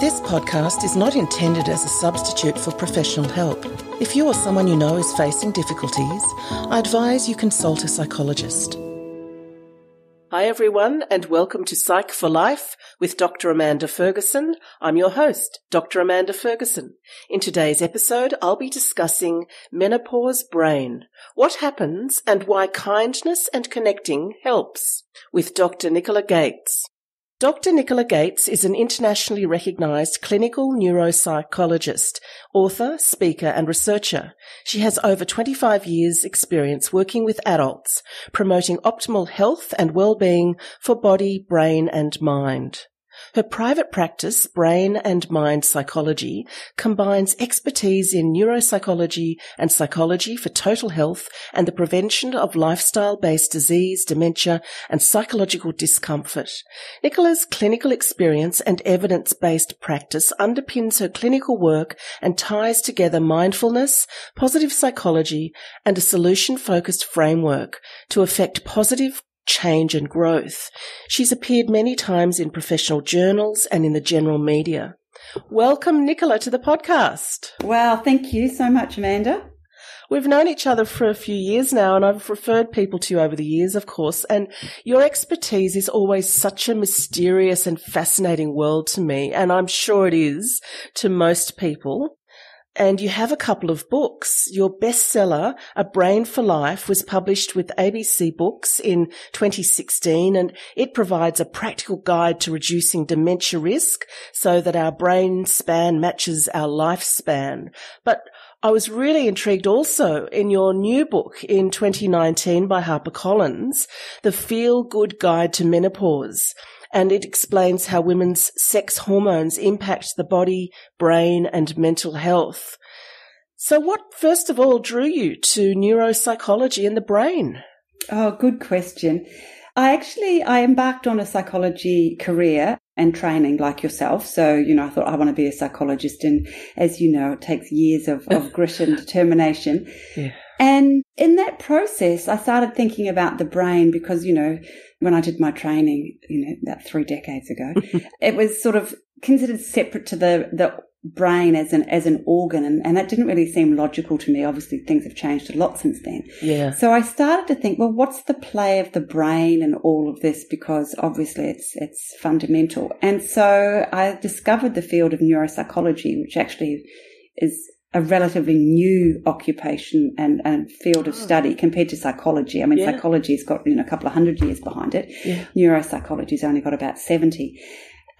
This podcast is not intended as a substitute for professional help. If you or someone you know is facing difficulties, I advise you consult a psychologist. Hi everyone and welcome to Psych for Life with Dr. Amanda Ferguson. I'm your host, Dr. Amanda Ferguson. In today's episode, I'll be discussing menopause brain, what happens and why kindness and connecting helps with Dr. Nicola Gates. Dr. Nicola Gates is an internationally recognized clinical neuropsychologist, author, speaker, and researcher. She has over 25 years experience working with adults, promoting optimal health and well-being for body, brain, and mind. Her private practice, Brain and Mind Psychology, combines expertise in neuropsychology and psychology for total health and the prevention of lifestyle-based disease, dementia, and psychological discomfort. Nicola's clinical experience and evidence-based practice underpins her clinical work and ties together mindfulness, positive psychology, and a solution-focused framework to effect positive change and growth. She's appeared many times in professional journals and in the general media. Welcome, Nicola, to the podcast. Wow, thank you so much, Amanda. We've known each other for a few years now, and I've referred people to you over the years, of course. And your expertise is always such a mysterious and fascinating world to me, and I'm sure it is to most people and you have a couple of books. Your bestseller, A Brain for Life, was published with ABC Books in 2016 and it provides a practical guide to reducing dementia risk so that our brain span matches our lifespan. But I was really intrigued also in your new book in 2019 by HarperCollins, The Feel Good Guide to Menopause and it explains how women's sex hormones impact the body, brain, and mental health. So, what first of all drew you to neuropsychology and the brain? Oh, good question. I actually I embarked on a psychology career and training like yourself. So, you know, I thought I want to be a psychologist. And as you know, it takes years of, of grit and determination. Yeah. And in that process, I started thinking about the brain because, you know, when I did my training, you know, about three decades ago, it was sort of considered separate to the, the brain as an as an organ. And, and that didn't really seem logical to me. Obviously things have changed a lot since then. Yeah. So i started to think well what's the play of the brain and all of this? Because obviously it's it's fundamental. And so i discovered the field of neuropsychology which actually is a relatively new occupation and, and field of oh. study compared to psychology. I mean, yeah. psychology's got, you know, a couple of hundred years behind it. Yeah. Neuropsychology's only got about 70.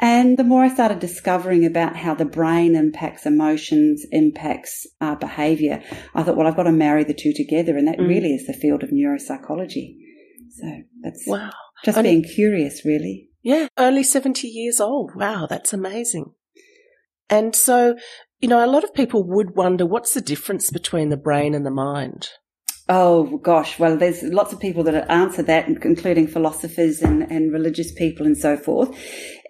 And the more I started discovering about how the brain impacts emotions, impacts our behavior, I thought, well, I've got to marry the two together. And that mm. really is the field of neuropsychology. So that's wow. just only, being curious, really. Yeah. Only 70 years old. Wow. That's amazing. And so you know, a lot of people would wonder what's the difference between the brain and the mind? Oh gosh, well, there's lots of people that answer that, including philosophers and, and religious people and so forth.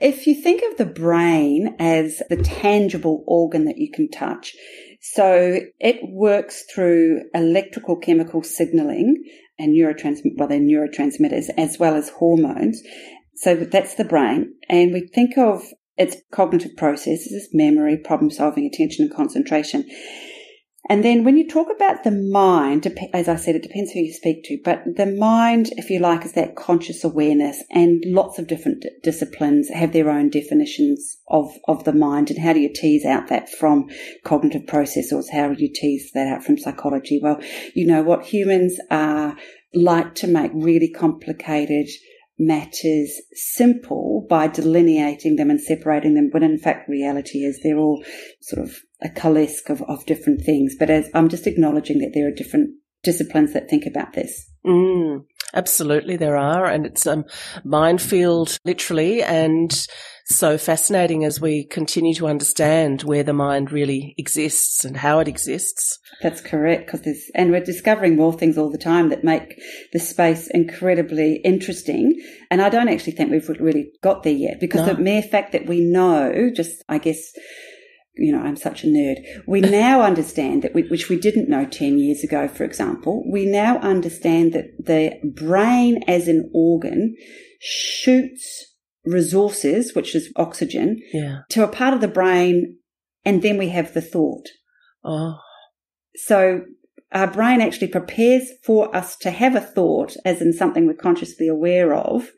If you think of the brain as the tangible organ that you can touch, so it works through electrical chemical signaling and neurotransmit, well, they're neurotransmitters as well as hormones. So that's the brain. And we think of it's cognitive processes, memory, problem solving, attention and concentration. And then when you talk about the mind, as I said, it depends who you speak to, but the mind, if you like, is that conscious awareness and lots of different disciplines have their own definitions of, of the mind. And how do you tease out that from cognitive processes? How do you tease that out from psychology? Well, you know what humans are like to make really complicated matters simple by delineating them and separating them, when in fact reality is they're all sort of a coalesce of, of different things. But as I'm just acknowledging that there are different disciplines that think about this. Mm, absolutely, there are, and it's a um, minefield, literally, and so fascinating as we continue to understand where the mind really exists and how it exists. That's correct, because there's, and we're discovering more things all the time that make the space incredibly interesting. And I don't actually think we've really got there yet, because no. the mere fact that we know, just I guess, you know, I'm such a nerd. We now understand that, we, which we didn't know 10 years ago, for example, we now understand that the brain as an organ shoots resources, which is oxygen, Yeah. to a part of the brain, and then we have the thought. Oh, So our brain actually prepares for us to have a thought, as in something we're consciously aware of,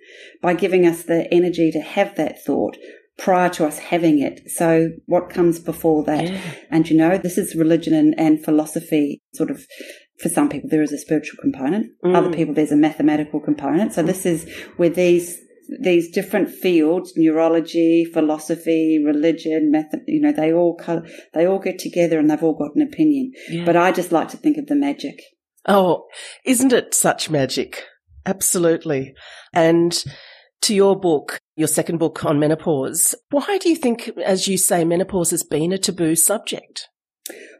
by giving us the energy to have that thought prior to us having it. So what comes before that? yeah. And you know, this is religion and, and philosophy sort of for some people there is a spiritual component. Mm. Other people there's a mathematical component. So this is where these these different fields, neurology, philosophy, religion, math, you know, they all co- they all get together and they've all got an opinion. yeah. But I just like to think of the magic. Oh, isn't it such magic? Absolutely. And to your book, your second book on menopause, why do you think, as you say, menopause has been a taboo subject?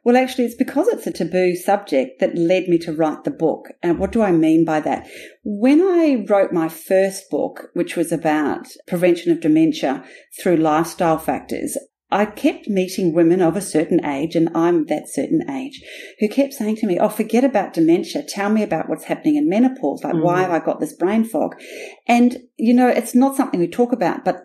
Well, actually, it's because it's a taboo subject that led me to write the book. And what do I mean by that? When I wrote my first book, which was about prevention of dementia through lifestyle factors, I kept meeting women of a certain age, and I'm that certain age, who kept saying to me, Oh, forget about dementia. Tell me about what's happening in menopause. Like, why Mm. have I got this brain fog? And, you know, it's not something we talk about, but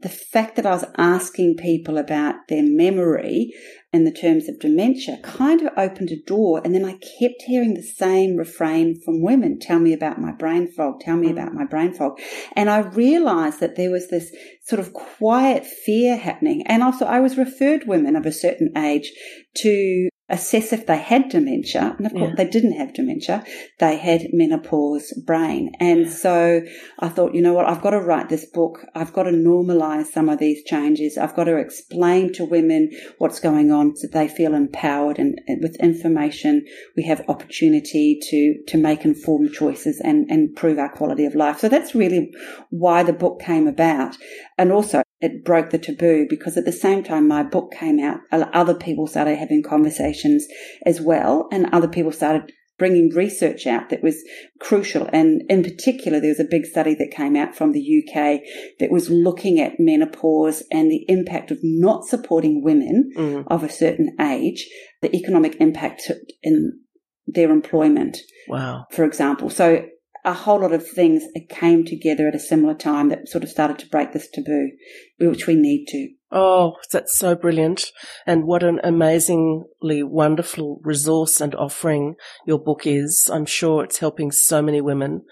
the fact that I was asking people about their memory in the terms of dementia kind of opened a door. And then I kept hearing the same refrain from women tell me about my brain fog, tell me about my brain fog. And I realized that there was this sort of quiet fear happening. And also, I was referred women of a certain age to assess if they had dementia. And of course, Yeah. they didn't have dementia. They had menopause brain. And so I thought, you know what? I've got to write this book. I've got to normalize some of these changes. I've got to explain to women what's going on so they feel empowered and, and with information we have opportunity to, to make informed choices and, and improve our quality of life. So that's really why the book came about. And also it broke the taboo because at the same time my book came out, other people started having conversations as well and other people started bringing research out that was crucial. And in particular, there was a big study that came out from the UK that was looking at menopause and the impact of not supporting women Mm. of a certain age, the economic impact in their employment, Wow. for example. So a whole lot of things came together at a similar time that sort of started to break this taboo, which we need to. Oh, that's so brilliant. And what an amazingly wonderful resource and offering your book is. I'm sure it's helping so many women.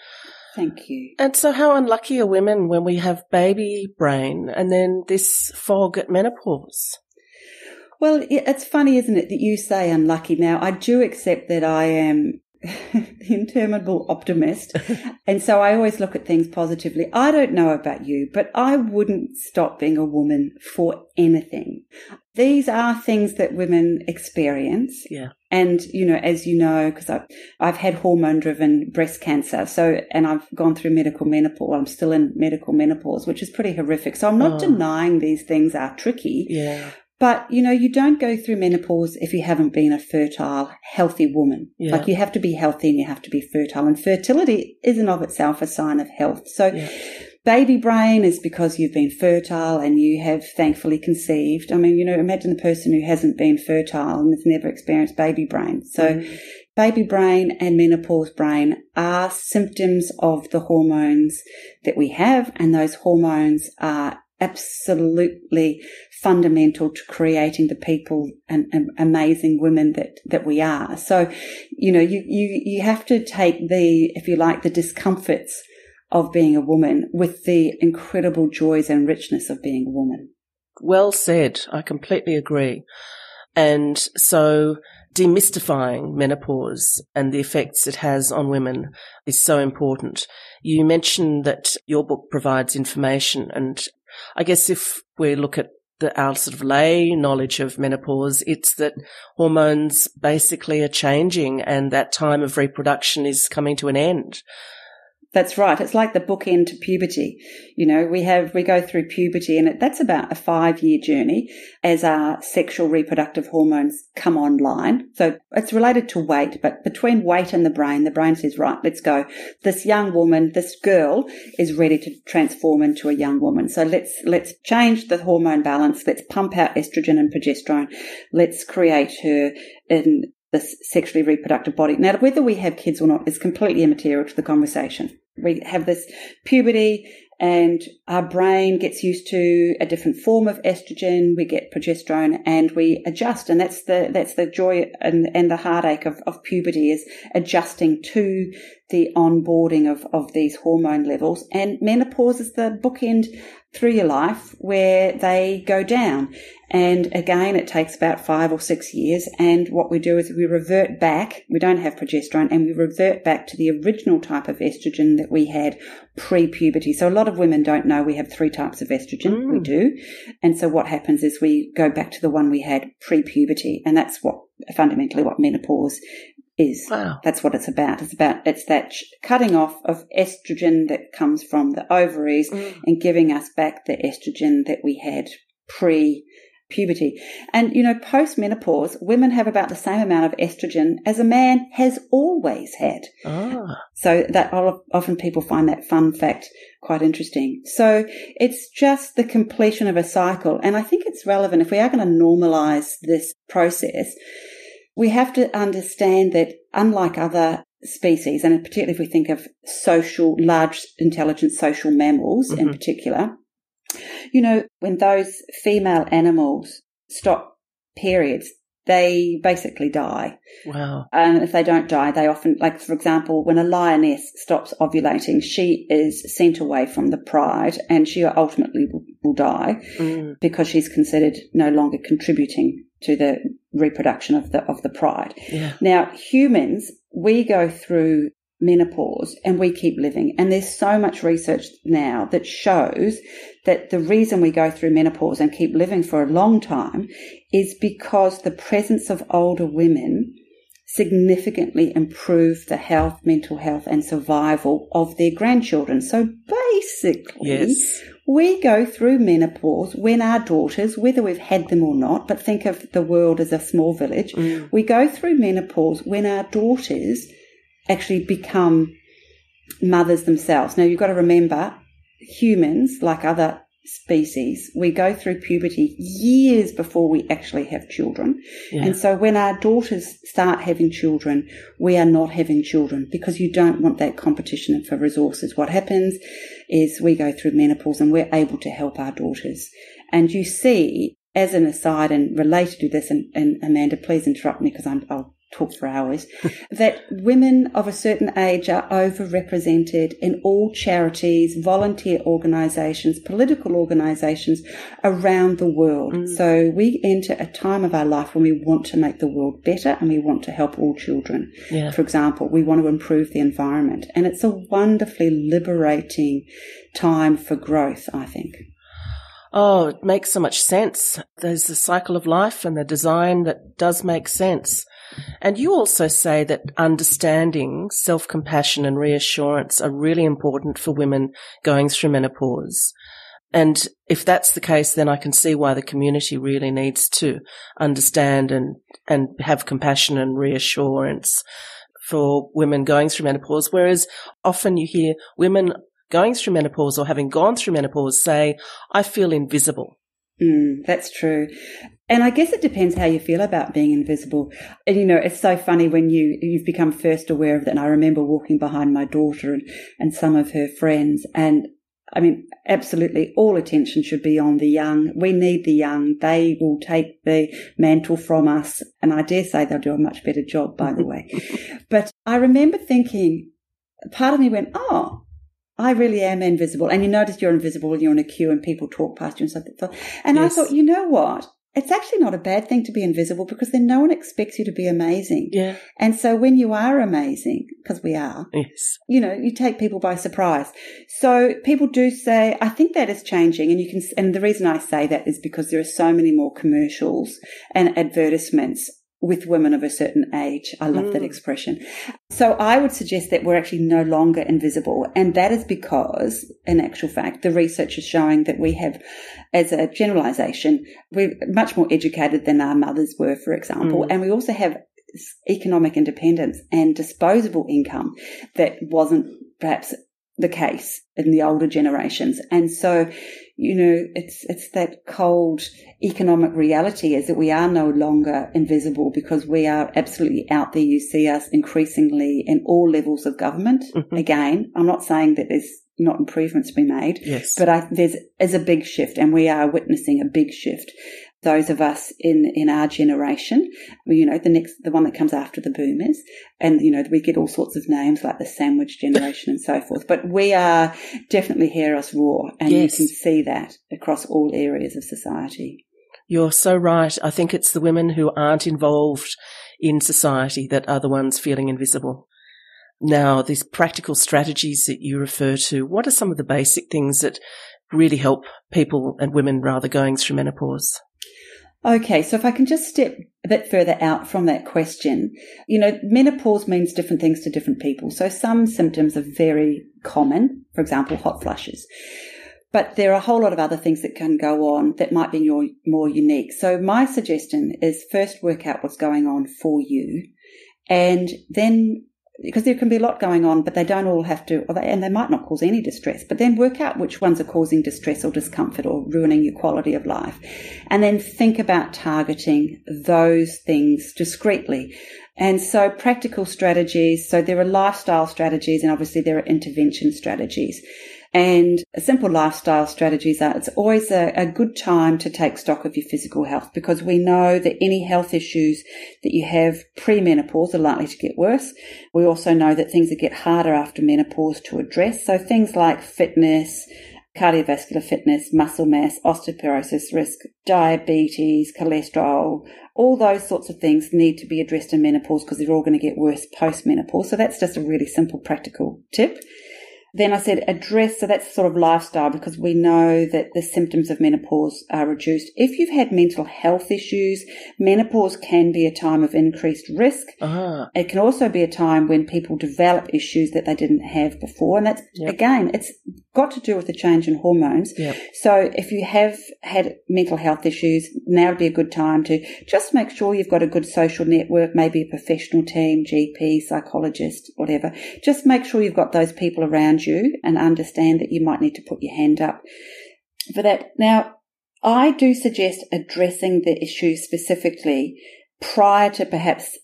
Thank you. And so how unlucky are women when we have baby brain and then this fog at menopause? Well, it's funny, isn't it, that you say unlucky. Now, I do accept that I am interminable optimist. and so I always look at things positively. I don't know about you, but I wouldn't stop being a woman for anything. These are things that women experience. Yeah. And, you know, as you know, because I've, I've had hormone driven breast cancer. So, and I've gone through medical menopause. I'm still in medical menopause, which is pretty horrific. So I'm not Oh. denying these things are tricky. Yeah. But you know, you don't go through menopause if you haven't been a fertile, healthy woman. Yeah. Like you have to be healthy and you have to be fertile. And fertility is in of itself a sign of health. So Yeah. baby brain is because you've been fertile and you have thankfully conceived. I mean, you know, imagine the person who hasn't been fertile and has never experienced baby brain. So Mm. baby brain and menopause brain are symptoms of the hormones that we have, and those hormones are absolutely fundamental to creating the people and, and amazing women that, that we are. So, you know, you, you, you have to take the, if you like, the discomforts of being a woman with the incredible joys and richness of being a woman. Well said. I completely agree. And so demystifying menopause and the effects it has on women is so important. You mentioned that your book provides information and I guess if we look at the our sort of lay knowledge of menopause, it's that hormones basically are changing and that time of reproduction is coming to an end. That's right. It's like the bookend to puberty. You know, we have, we go through puberty and that's about a five year journey as our sexual reproductive hormones come online. So it's related to weight, but between weight and the brain, the brain says, right, let's go. This young woman, this girl is ready to transform into a young woman. So let's, let's change the hormone balance. Let's pump out estrogen and progesterone. Let's create her in this sexually reproductive body. Now, whether we have kids or not is completely immaterial to the conversation. We have this puberty and our brain gets used to a different form of estrogen. We get progesterone and we adjust. And that's the, that's the joy and, and the heartache of, of puberty is adjusting to the onboarding of, of these hormone levels. And menopause is the bookend through your life where they go down. And again, it takes about five or six years. And what we do is we revert back. We don't have progesterone and we revert back to the original type of estrogen that we had pre puberty. So a lot of women don't know we have three types of estrogen. Mm. We do. And so what happens is we go back to the one we had pre puberty. And that's what fundamentally what menopause is. Wow. That's what it's about. It's about, it's that cutting off of estrogen that comes from the ovaries mm. and giving us back the estrogen that we had pre puberty. And, you know, post menopause, women have about the same amount of estrogen as a man has always had. Ah. So that often people find that fun fact quite interesting. So it's just the completion of a cycle. And I think it's relevant if we are going to normalize this process we have to understand that unlike other species, and particularly if we think of social, large intelligent social mammals mm-hmm. in particular, you know, when those female animals stop periods, they basically die. Wow. And if they don't die, they often, like, for example, when a lioness stops ovulating, she is sent away from the pride and she ultimately will, will die mm. because she's considered no longer contributing to the reproduction of the of the pride. Yeah. Now, humans, we go through menopause and we keep living. And there's so much research now that shows that the reason we go through menopause and keep living for a long time is because the presence of older women significantly improve the health, mental health and survival of their grandchildren. So basically, yes we go through menopause when our daughters, whether we've had them or not, but think of the world as a small village, mm. we go through menopause when our daughters actually become mothers themselves. Now you've got to remember humans, like other species, we go through puberty years before we actually have children. Yeah. And so when our daughters start having children, we are not having children because you don't want that competition for resources. What happens is we go through menopause and we're able to help our daughters. And you see, as an aside and related to this, and, and Amanda, please interrupt me because I'll talk for hours, that women of a certain age are overrepresented in all charities, volunteer organisations, political organisations around the world. Mm. So we enter a time of our life when we want to make the world better and we want to help all children. Yeah. For example, we want to improve the environment. And it's a wonderfully liberating time for growth, I think. Oh, it makes so much sense. There's the cycle of life and the design that does make sense. And you also say that understanding, self-compassion and reassurance are really important for women going through menopause. And if that's the case, then I can see why the community really needs to understand and, and have compassion and reassurance for women going through menopause. Whereas often you hear women going through menopause or having gone through menopause say, I feel invisible. Mm, that's true. And I guess it depends how you feel about being invisible. And you know, it's so funny when you, you've become first aware of that. And I remember walking behind my daughter and, and some of her friends. And I mean, absolutely all attention should be on the young. We need the young. They will take the mantle from us. And I dare say they'll do a much better job, by the way. But I remember thinking, part of me went, Oh, I really am invisible. And you notice you're invisible when you're in a queue and people talk past you and stuff. And yes. I thought, you know what? It's actually not a bad thing to be invisible because then no one expects you to be amazing. Yeah. And so when you are amazing, because we are, yes. you know, you take people by surprise. So people do say, I think that is changing. And you can, and the reason I say that is because there are so many more commercials and advertisements with women of a certain age. I love mm. that expression. So I would suggest that we're actually no longer invisible. And that is because, in actual fact, the research is showing that we have, as a generalization, we're much more educated than our mothers were, for example. Mm. And we also have economic independence and disposable income that wasn't perhaps the case in the older generations. And so, you know, it's, it's that cold economic reality is that we are no longer invisible because we are absolutely out there. You see us increasingly in all levels of government. Mm-hmm. Again, I'm not saying that there's not improvements to be made. Yes. But I, there's is a big shift, and we are witnessing a big shift. Those of us in in our generation, you know, the next the one that comes after the boomers, and you know, we get all sorts of names like the sandwich generation and so forth. But we are definitely hear us roar, and Yes. you can see that across all areas of society. You're so right. I think it's the women who aren't involved in society that are the ones feeling invisible. Now, these practical strategies that you refer to, what are some of the basic things that really help people and women rather going through menopause? Okay, so if I can just step a bit further out from that question, you know, menopause means different things to different people. So some symptoms are very common, for example, hot flushes. But there are a whole lot of other things that can go on that might be your, more unique. So my suggestion is first work out what's going on for you and then because there can be a lot going on, but they don't all have to, or they, and they might not cause any distress, but then work out which ones are causing distress or discomfort or ruining your quality of life. And then think about targeting those things discreetly. And so practical strategies, so there are lifestyle strategies and obviously there are intervention strategies. And simple lifestyle strategies are it's always a, a, good time to take stock of your physical health because we know that any health issues that you have pre-menopause are likely to get worse. We also know that things that get harder after menopause to address. So things like fitness, cardiovascular fitness, muscle mass, osteoporosis risk, diabetes, cholesterol, all those sorts of things need to be addressed in menopause because they're all going to get worse post-menopause. So that's just a really simple practical tip. Then I said address, so that's sort of lifestyle because we know that the symptoms of menopause are reduced. If you've had mental health issues, menopause can be a time of increased risk. Ah, It can also be a time when people develop issues that they didn't have before. And that's, Yep. again, it's got to do with the change in hormones. Yep. So if you have had mental health issues, now would be a good time to just make sure you've got a good social network, maybe a professional team, GP, psychologist, whatever. Just make sure you've got those people around you and understand that you might need to put your hand up for that. Now, I do suggest addressing the issue specifically prior to perhaps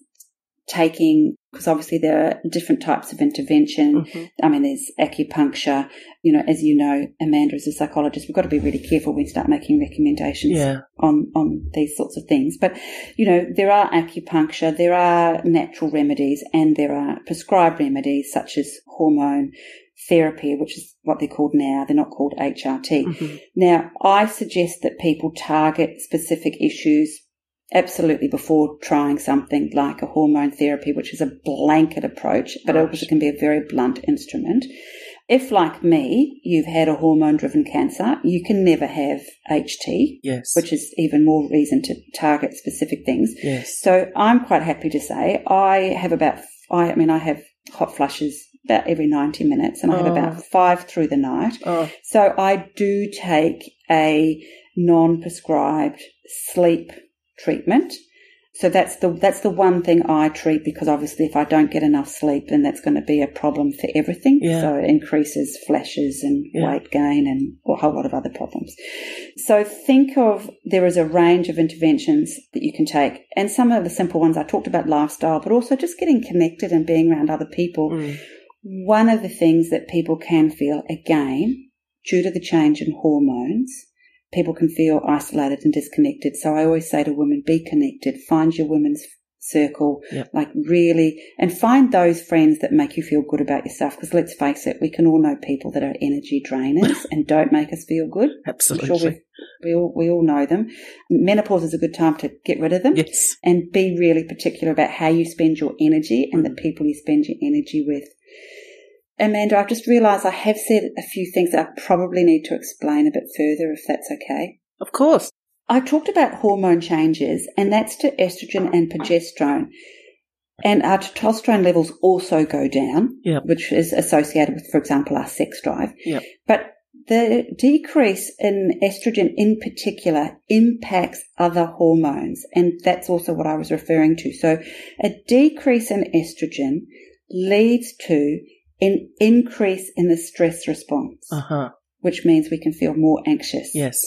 taking, because obviously there are different types of intervention. mhm. I mean, there's acupuncture. You know, as you know, Amanda is a psychologist. We've got to be really careful when we start making recommendations yeah, on, on these sorts of things. But, you know, there are acupuncture, there are natural remedies, and there are prescribed remedies such as hormone therapy, which is what they're called now. They're not called HRT. mhm. Now, I suggest that people target specific issues absolutely before trying something like a hormone therapy, which is a blanket approach, but Right. also can be a very blunt instrument. If, like me, you've had a hormone driven cancer, you can never have HT, yes, which is even more reason to target specific things. yes, So I'm quite happy to say I have about, I, I mean, I have hot flushes about every 90 minutes and I have Oh. about five through the night. oh, So I do take a non-prescribed sleep treatment. So that's the that's the one thing I treat because obviously if I don't get enough sleep then that's going to be a problem for everything. Yeah. So it increases flashes and Yeah. weight gain and a whole lot of other problems. So think of there is a range of interventions that you can take and some of the simple ones I talked about lifestyle but also just getting connected and being around other people. mm, One of the things that people can feel again, due to the change in hormones, people can feel isolated and disconnected. So I always say to women, be connected, find your women's circle, Yep. like really, and find those friends that make you feel good about yourself. Because let's face it, we can all know people that are energy drainers and don't make us feel good. I'm absolutely. sure we, we all we all know them. Menopause is a good time to get rid of them yes, and be really particular about how you spend your energy and the Mm. people you spend your energy with. Amanda, I've just realised I have said a few things that I probably need to explain a bit further, if that's okay. of course. I talked about hormone changes, and that's to estrogen and progesterone. And our testosterone levels also go down, Yep. which is associated with, for example, our sex drive. Yep. But the decrease in estrogen in particular impacts other hormones. And that's also what I was referring to. So a decrease in estrogen leads to an increase in the stress response, Uh huh. which means we can feel more anxious. Yes.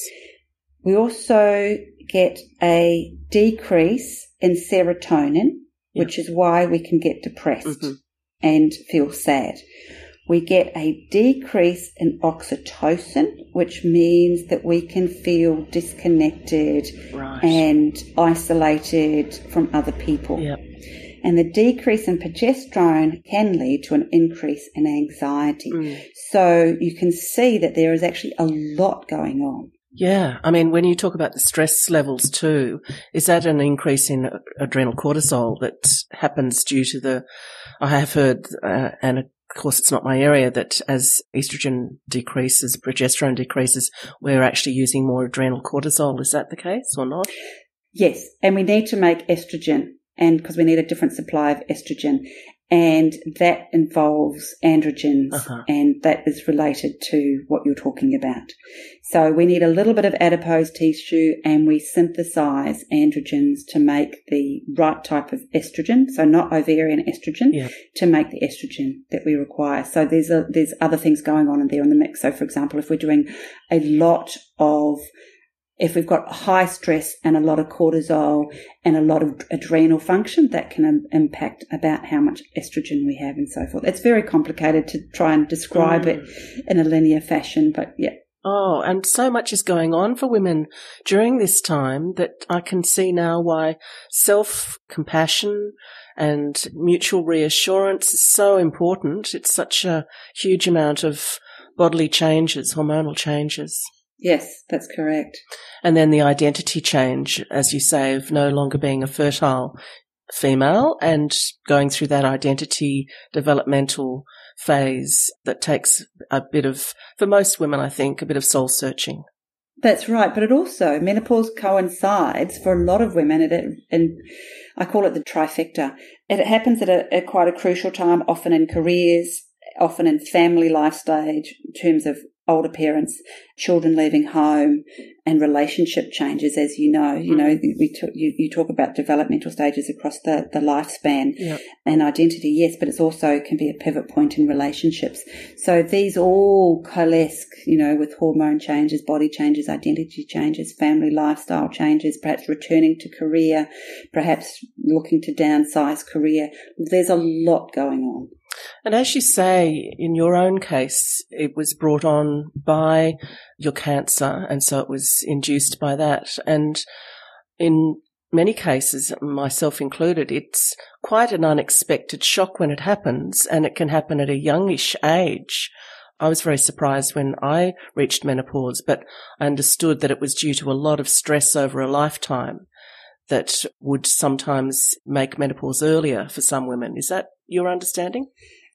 We also get a decrease in serotonin, Yeah. which is why we can get depressed Mhm. and feel sad. we get a decrease in oxytocin, which means that we can feel disconnected Right. and isolated from other people. Yep. And the decrease in progesterone can lead to an increase in anxiety. Mm. So you can see that there is actually a lot going on. Yeah. I mean, when you talk about the stress levels too, is that an increase in adrenal cortisol that happens due to the, I have heard, uh, and of course it's not my area, that as estrogen decreases, progesterone decreases, we're actually using more adrenal cortisol. Is that the case or not? Yes, and we need to make estrogen, and because we need a different supply of estrogen, and that involves androgens, Uh-huh. and that is related to what you're talking about. So we need a little bit of adipose tissue, and we synthesize androgens to make the right type of estrogen. So not ovarian estrogen, Yeah. to make the estrogen that we require. So there's a, there's other things going on in there in the mix. So for example, if we're doing a lot of if we've got high stress and a lot of cortisol and a lot of adrenal function, that can im- impact about how much estrogen we have and so forth. It's very complicated to try and describe Mm. it in a linear fashion, but yeah. Oh, and so much is going on for women during this time that I can see now why self compassion and mutual reassurance is so important. It's such a huge amount of bodily changes, hormonal changes. Yes, that's correct. And then the identity change, as you say, of no longer being a fertile female and going through that identity developmental phase that takes a bit of, for most women, I think, a bit of soul searching. That's right, but it also menopause coincides for a lot of women, at a, and I call it the trifecta. It happens at, a, at quite a crucial time, often in careers, often in family life stage, in terms of older parents, children leaving home, and relationship changes. As you know, you know mm. we talk, you, you talk about developmental stages across the the lifespan Yep. and identity, yes, but it's also can be a pivot point in relationships. So these all coalesce, you know, with hormone changes, body changes, identity changes, family lifestyle changes, perhaps returning to career, perhaps looking to downsize career. There's a lot going on. And as you say, in your own case, it was brought on by your cancer, and so it was induced by that. And in many cases, myself included, it's quite an unexpected shock when it happens, and it can happen at a youngish age. I was very surprised when I reached menopause, but I understood that it was due to a lot of stress over a lifetime that would sometimes make menopause earlier for some women. Is that your understanding?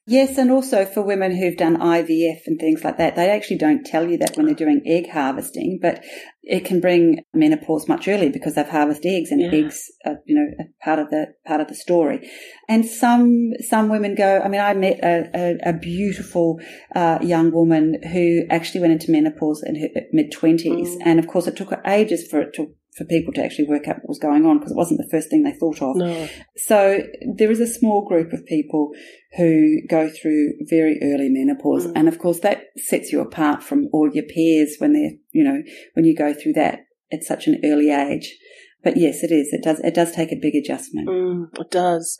Yes, and also for women who've done IVF and things like that, they actually don't tell you that when they're doing egg harvesting, but it can bring menopause much earlier because they've harvested eggs, and Yeah. eggs are, you know, part of the part of the story. And some some women go. I mean, I met a, a, a beautiful uh, young woman who actually went into menopause in her mid twenties, Mm. and of course, it took her ages for it to for people to actually work out what was going on because it wasn't the first thing they thought of. No. So there is a small group of people who go through very early menopause. Mm. And of course that sets you apart from all your peers when they're, you know, when you go through that at such an early age. But yes, it is. It does, it does take a big adjustment. Mm, it does.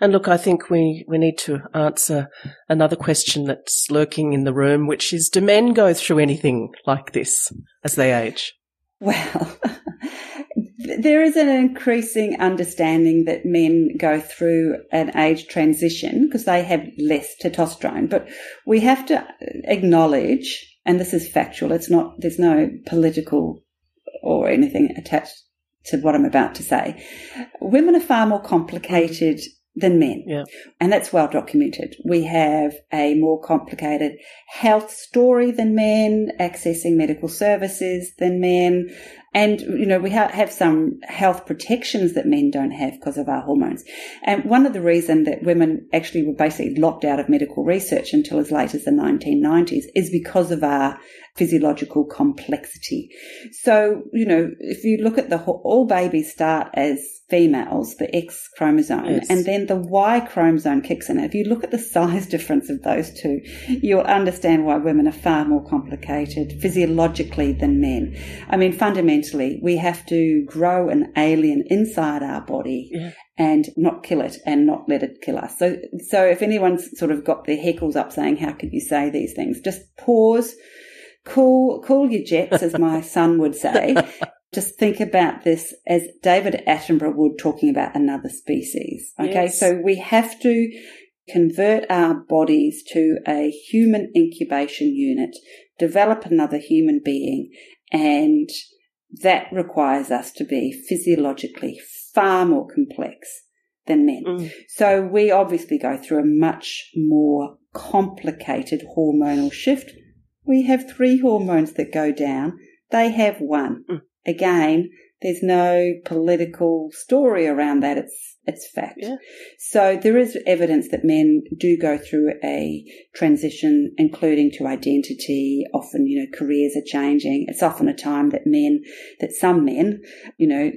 And look, I think we, we need to answer another question that's lurking in the room, which is do men go through anything like this as they age? Well, there is an increasing understanding that men go through an age transition because they have less testosterone. But we have to uh, acknowledge, and this is factual, it's not, there's no political or anything attached to what I'm about to say. Women are far more complicated than men. Yeah. And that's well documented. We have a more complicated health story than men, accessing medical services than men. And, you know, we ha- have some health protections that men don't have because of our hormones. And one of the reasons that women actually were basically locked out of medical research until as late as the 1990s is because of our physiological complexity. So, you know, if you look at the all babies start as females, the X chromosome, yes. and then the Y chromosome kicks in. If you look at the size difference of those two, you'll understand why women are far more complicated physiologically than men. I mean, fundamentally, we have to grow an alien inside our body yeah. and not kill it and not let it kill us. So, so if anyone's sort of got their heckles up saying, how could you say these things? Just pause, cool, cool your jets, as my son would say. Just think about this as David Attenborough would talking about another species. Okay. Yes. So we have to convert our bodies to a human incubation unit, develop another human being, and that requires us to be physiologically far more complex than men. Mm. So we obviously go through a much more complicated hormonal shift. We have three hormones that go down. They have one. Mm. Again, there's no political story around that. It's it's fact. Yeah. So there is evidence that men do go through a transition, including to identity. Often, you know, careers are changing. It's often a time that men, that some men, you know,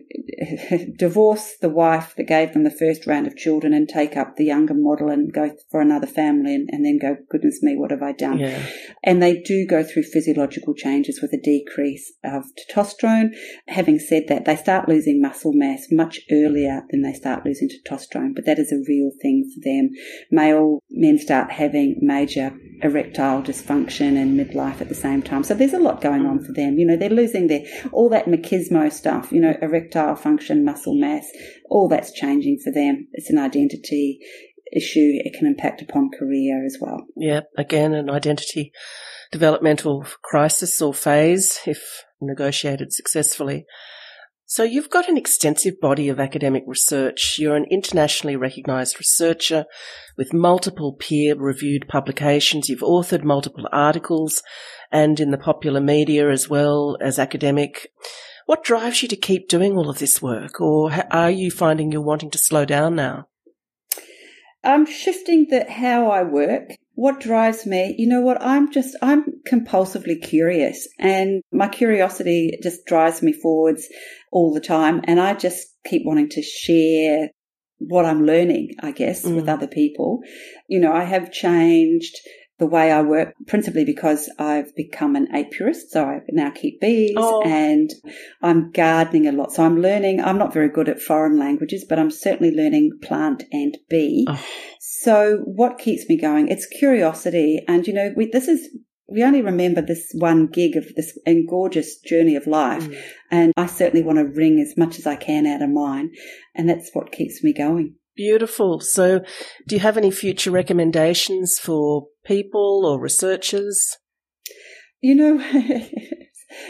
divorce the wife that gave them the first round of children and take up the younger model and go for another family and, and then go, goodness me, what have I done? Yeah. And they do go through physiological changes with a decrease of testosterone. Having said that, they start losing muscle mass much earlier than they start losing losing testosterone, but that is a real thing for them. Male men start having major erectile dysfunction and midlife at the same time. So there's a lot going on for them. You know, they're losing their, all that machismo stuff, you know, erectile function, muscle mass, all that's changing for them. It's an identity issue. It can impact upon career as well. Yeah. Again, an identity developmental crisis or phase if negotiated successfully. So you've got an extensive body of academic research. You're an internationally recognised researcher with multiple peer reviewed publications. You've authored multiple articles and in the popular media as well as academic. What drives you to keep doing all of this work or are you finding you're wanting to slow down now? I'm shifting the how I work what drives me, you know what, I'm just, I'm compulsively curious and my curiosity just drives me forwards all the time. And I just keep wanting to share what I'm learning, I guess, mm. with other people. You know, I have changed the way I work, principally because I've become an apiarist. So I now keep bees oh. and I'm gardening a lot. So I'm learning, I'm not very good at foreign languages, but I'm certainly learning plant and bee. Oh. So what keeps me going? It's curiosity. And, you know, we, this is, we only remember this one gig of this gorgeous journey of life. Mm. And I certainly want to wring as much as I can out of mine. And that's what keeps me going. Beautiful. So, do you have any future recommendations for people or researchers? You know,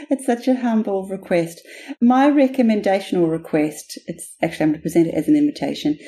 it's such a humble request. My recommendation or request, it's actually, I'm going to present it as an invitation.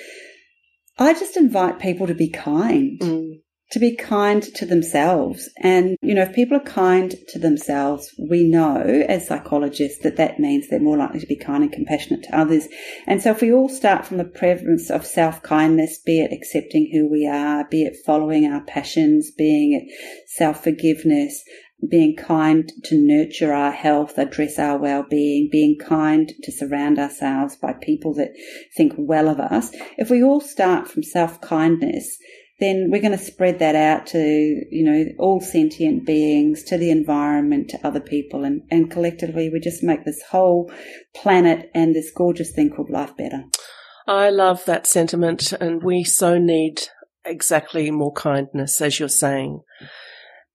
I just invite people to be kind. Mm to be kind to themselves. And, you know, if people are kind to themselves, we know as psychologists that that means they're more likely to be kind and compassionate to others. And so if we all start from the prevalence of self kindness, be it accepting who we are, be it following our passions, being it self forgiveness, being kind to nurture our health, address our well-being, being kind to surround ourselves by people that think well of us. If we all start from self-kindness, then we're going to spread that out to, you know, all sentient beings, to the environment, to other people, and, and collectively we just make this whole planet and this gorgeous thing called life better. I love that sentiment, and we so need exactly more kindness, as you're saying.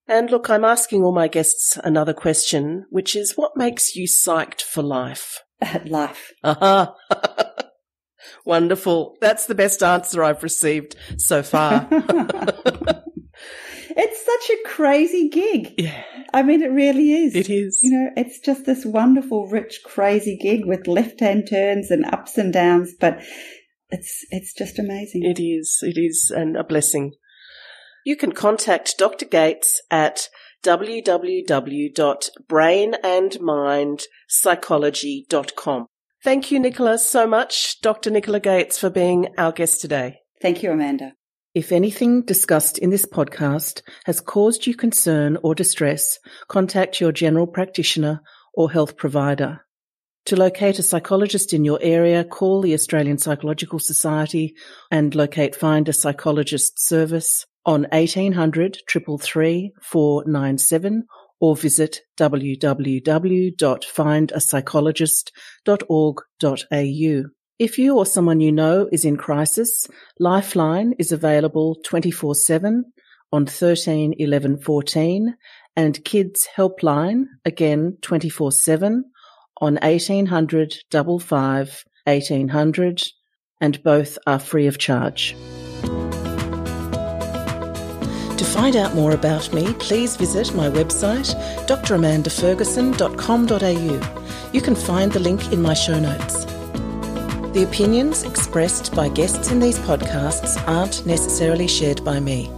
And look, I'm asking all my guests another question, which is what makes you psyched for life? life. Uh-huh. Wonderful. That's the best answer I've received so far. it's such a crazy gig. Yeah. I mean, it really is. It is. You know, it's just this wonderful, rich, crazy gig with left hand turns and ups and downs, but it's, it's just amazing. It is. It is. And a blessing. You can contact Dr. Gates at www.brainandmindpsychology.com. Thank you, Nicola, so much, Dr. Nicola Gates, for being our guest today. Thank you, Amanda. If anything discussed in this podcast has caused you concern or distress, contact your general practitioner or health provider. To locate a psychologist in your area, call the Australian Psychological Society and locate Find a Psychologist service on 1800 333 497 or visit www.findapsychologist.org.au. If you or someone you know is in crisis, Lifeline is available 24 7 on 13 11 14 and Kids Helpline again 24 7 on 1800 55 1800 and both are free of charge. To find out more about me, please visit my website dramandaferguson.com.au. You can find the link in my show notes. The opinions expressed by guests in these podcasts aren't necessarily shared by me.